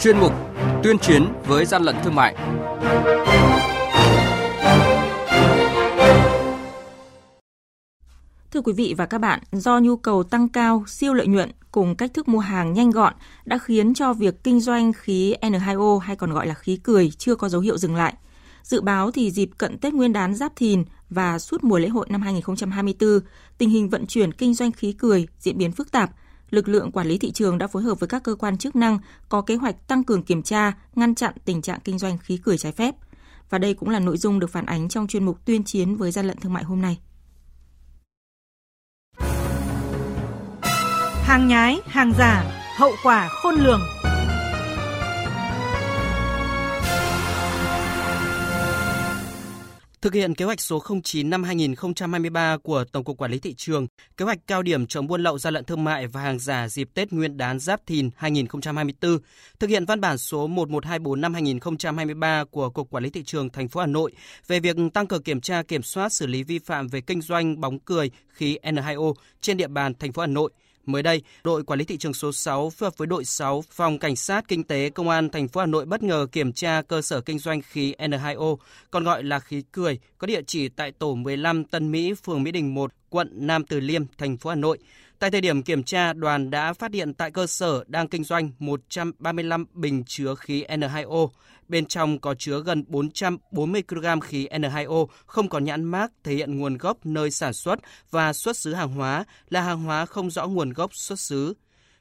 chuyên mục Tuyên chiến với gian lận thương mại. Thưa quý vị và các bạn, do nhu cầu tăng cao, siêu lợi nhuận cùng cách thức mua hàng nhanh gọn đã khiến cho việc kinh doanh khí N2O hay còn gọi là khí cười chưa có dấu hiệu dừng lại. Dự báo thì dịp cận Tết Nguyên đán Giáp Thìn và suốt mùa lễ hội năm 2024, tình hình vận chuyển kinh doanh khí cười diễn biến phức tạp. Lực lượng quản lý thị trường đã phối hợp với các cơ quan chức năng có kế hoạch tăng cường kiểm tra, ngăn chặn tình trạng kinh doanh khí cười trái phép. Và đây cũng là nội dung được phản ánh trong chuyên mục tuyên chiến với gian lận thương mại hôm nay. Hàng nhái, hàng giả, hậu quả khôn lường. Thực hiện kế hoạch số 09 năm 2023 của Tổng cục Quản lý thị trường, kế hoạch cao điểm chống buôn lậu gian lận thương mại và hàng giả dịp Tết Nguyên đán Giáp Thìn 2024, thực hiện văn bản số 1124 năm 2023 của Cục Quản lý thị trường thành phố Hà Nội về việc tăng cường kiểm tra kiểm soát xử lý vi phạm về kinh doanh bóng cười khí N2O trên địa bàn thành phố Hà Nội – Mới đây, đội quản lý thị trường số 6 phối hợp với đội 6 phòng cảnh sát kinh tế công an thành phố Hà Nội bất ngờ kiểm tra cơ sở kinh doanh khí N2O, còn gọi là khí cười, có địa chỉ tại tổ 15 Tân Mỹ, phường Mỹ Đình 1, quận Nam Từ Liêm, thành phố Hà Nội. Tại thời điểm kiểm tra, đoàn đã phát hiện tại cơ sở đang kinh doanh 135 bình chứa khí N2O. Bên trong có chứa gần 440 kg khí N2O không có nhãn mác thể hiện nguồn gốc nơi sản xuất và xuất xứ hàng hóa là hàng hóa không rõ nguồn gốc xuất xứ.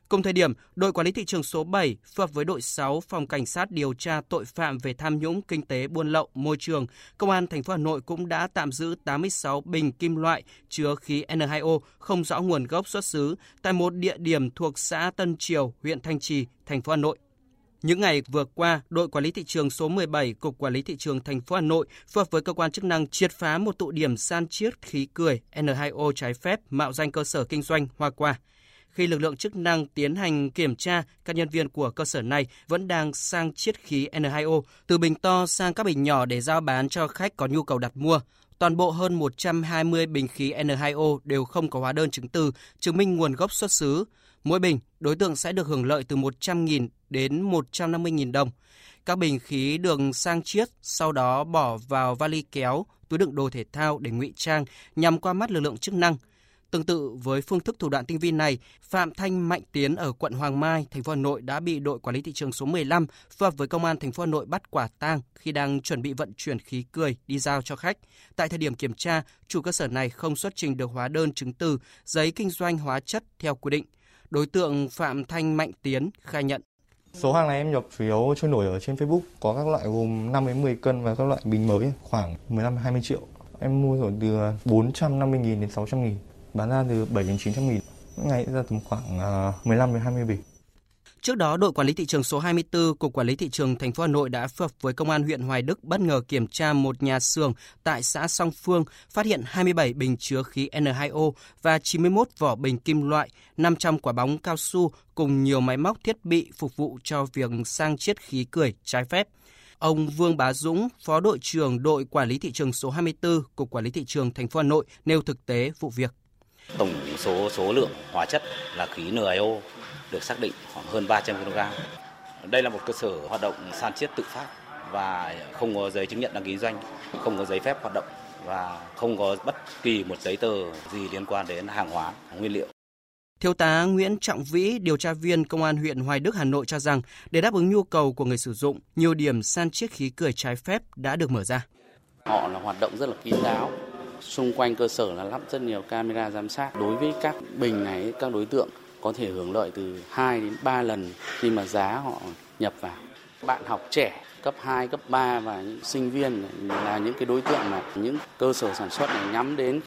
Cùng thời điểm, đội quản lý thị trường số 7 phối hợp với đội 6 phòng cảnh sát điều tra tội phạm về tham nhũng kinh tế buôn lậu môi trường, công an thành phố Hà Nội cũng đã tạm giữ 86 bình kim loại chứa khí N2O không rõ nguồn gốc xuất xứ tại một địa điểm thuộc xã Tân Triều, huyện Thanh Trì, thành phố Hà Nội. Những ngày vừa qua, đội quản lý thị trường số 17 Cục Quản lý thị trường thành phố Hà Nội phối hợp với cơ quan chức năng triệt phá một tụ điểm san chiết khí cười N2O trái phép mạo danh cơ sở kinh doanh hoa quả. Khi lực lượng chức năng tiến hành kiểm tra, các nhân viên của cơ sở này vẫn đang sang chiết khí N2O từ bình to sang các bình nhỏ để giao bán cho khách có nhu cầu đặt mua. Toàn bộ hơn 120 bình khí N2O đều không có hóa đơn chứng từ chứng minh nguồn gốc xuất xứ. Mỗi bình, đối tượng sẽ được hưởng lợi từ 100.000 đến 150.000 đồng. Các bình khí được sang chiết, sau đó bỏ vào vali kéo, túi đựng đồ thể thao để ngụy trang nhằm qua mắt lực lượng chức năng. Tương tự với phương thức thủ đoạn tinh vi này, Phạm Thanh Mạnh Tiến ở quận Hoàng Mai, thành phố Hà Nội đã bị đội quản lý thị trường số 15 phối hợp với công an thành phố Hà Nội bắt quả tang khi đang chuẩn bị vận chuyển khí cười đi giao cho khách. Tại thời điểm kiểm tra, chủ cơ sở này không xuất trình được hóa đơn chứng từ, giấy kinh doanh hóa chất theo quy định. Đối tượng Phạm Thanh Mạnh Tiến khai nhận Số hàng này em nhập chủ yếu trôi nổi ở trên Facebook, có các loại gồm 5 đến 10 cân và các loại bình mới khoảng 15 20 triệu. Em mua rồi từ 450 000 đến 600 000 bán ra từ 7 đến 900 nghìn. Ngày ra tầm khoảng à, 15 đến 20 bình. Trước đó, đội quản lý thị trường số 24, Cục Quản lý thị trường thành phố Hà Nội đã phối hợp với Công an huyện Hoài Đức bất ngờ kiểm tra một nhà xưởng tại xã Song Phương, phát hiện 27 bình chứa khí N2O và 91 vỏ bình kim loại, 500 quả bóng cao su cùng nhiều máy móc thiết bị phục vụ cho việc sang chiết khí cười trái phép. Ông Vương Bá Dũng, Phó đội trưởng đội quản lý thị trường số 24, Cục Quản lý thị trường thành phố Hà Nội nêu thực tế vụ việc. Tổng số số lượng hóa chất là khí NiO được xác định khoảng hơn 300 kg. Đây là một cơ sở hoạt động san chiết tự phát và không có giấy chứng nhận đăng ký doanh, không có giấy phép hoạt động và không có bất kỳ một giấy tờ gì liên quan đến hàng hóa, nguyên liệu. Thiếu tá Nguyễn Trọng Vĩ, điều tra viên Công an huyện Hoài Đức, Hà Nội cho rằng để đáp ứng nhu cầu của người sử dụng, nhiều điểm san chiết khí cười trái phép đã được mở ra. Họ là hoạt động rất là kín đáo, xung quanh cơ sở là lắp rất nhiều camera giám sát. Đối với các bình này, các đối tượng có thể hưởng lợi từ 2 đến 3 lần khi mà giá họ nhập vào. Bạn học trẻ cấp 2, cấp 3 và những sinh viên là những cái đối tượng mà những cơ sở sản xuất này nhắm đến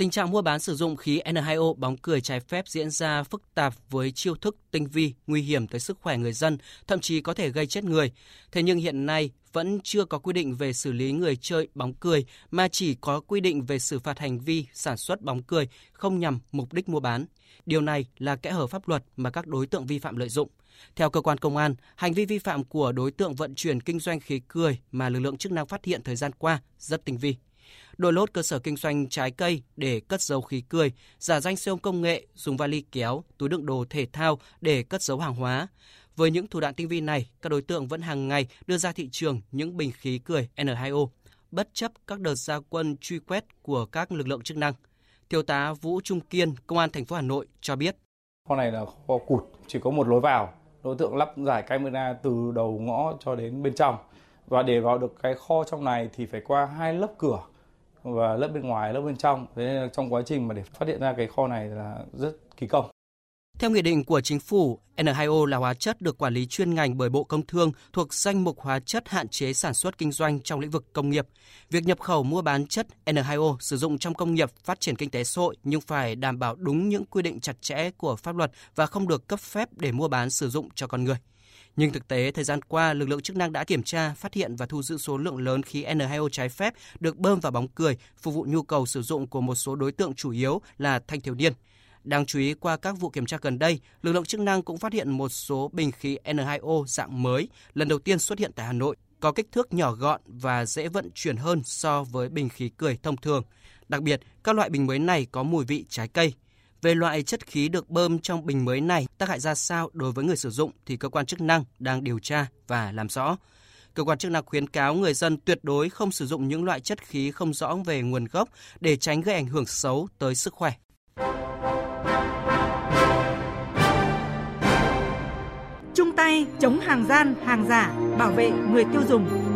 Tình trạng mua bán sử dụng khí N2O bóng cười trái phép diễn ra phức tạp với chiêu thức tinh vi, nguy hiểm tới sức khỏe người dân, thậm chí có thể gây chết người. Thế nhưng hiện nay vẫn chưa có quy định về xử lý người chơi bóng cười mà chỉ có quy định về xử phạt hành vi sản xuất bóng cười không nhằm mục đích mua bán. Điều này là kẽ hở pháp luật mà các đối tượng vi phạm lợi dụng. Theo cơ quan công an, hành vi vi phạm của đối tượng vận chuyển kinh doanh khí cười mà lực lượng chức năng phát hiện thời gian qua rất tinh vi đội lốt cơ sở kinh doanh trái cây để cất dấu khí cười, giả danh siêu công nghệ, dùng vali kéo, túi đựng đồ thể thao để cất dấu hàng hóa. Với những thủ đoạn tinh vi này, các đối tượng vẫn hàng ngày đưa ra thị trường những bình khí cười N2O, bất chấp các đợt gia quân truy quét của các lực lượng chức năng. Thiếu tá Vũ Trung Kiên, Công an thành phố Hà Nội cho biết. Kho này là kho cụt, chỉ có một lối vào. Đối tượng lắp giải camera từ đầu ngõ cho đến bên trong. Và để vào được cái kho trong này thì phải qua hai lớp cửa và lớp bên ngoài, lớp bên trong. Thế nên trong quá trình mà để phát hiện ra cái kho này là rất kỳ công. Theo nghị định của chính phủ, N2O là hóa chất được quản lý chuyên ngành bởi Bộ Công Thương thuộc danh mục hóa chất hạn chế sản xuất kinh doanh trong lĩnh vực công nghiệp. Việc nhập khẩu mua bán chất N2O sử dụng trong công nghiệp phát triển kinh tế xã hội nhưng phải đảm bảo đúng những quy định chặt chẽ của pháp luật và không được cấp phép để mua bán sử dụng cho con người. Nhưng thực tế, thời gian qua, lực lượng chức năng đã kiểm tra, phát hiện và thu giữ số lượng lớn khí N2O trái phép được bơm vào bóng cười, phục vụ nhu cầu sử dụng của một số đối tượng chủ yếu là thanh thiếu niên. Đáng chú ý qua các vụ kiểm tra gần đây, lực lượng chức năng cũng phát hiện một số bình khí N2O dạng mới, lần đầu tiên xuất hiện tại Hà Nội, có kích thước nhỏ gọn và dễ vận chuyển hơn so với bình khí cười thông thường. Đặc biệt, các loại bình mới này có mùi vị trái cây. Về loại chất khí được bơm trong bình mới này tác hại ra sao đối với người sử dụng thì cơ quan chức năng đang điều tra và làm rõ. Cơ quan chức năng khuyến cáo người dân tuyệt đối không sử dụng những loại chất khí không rõ về nguồn gốc để tránh gây ảnh hưởng xấu tới sức khỏe. Chung tay chống hàng gian, hàng giả, bảo vệ người tiêu dùng.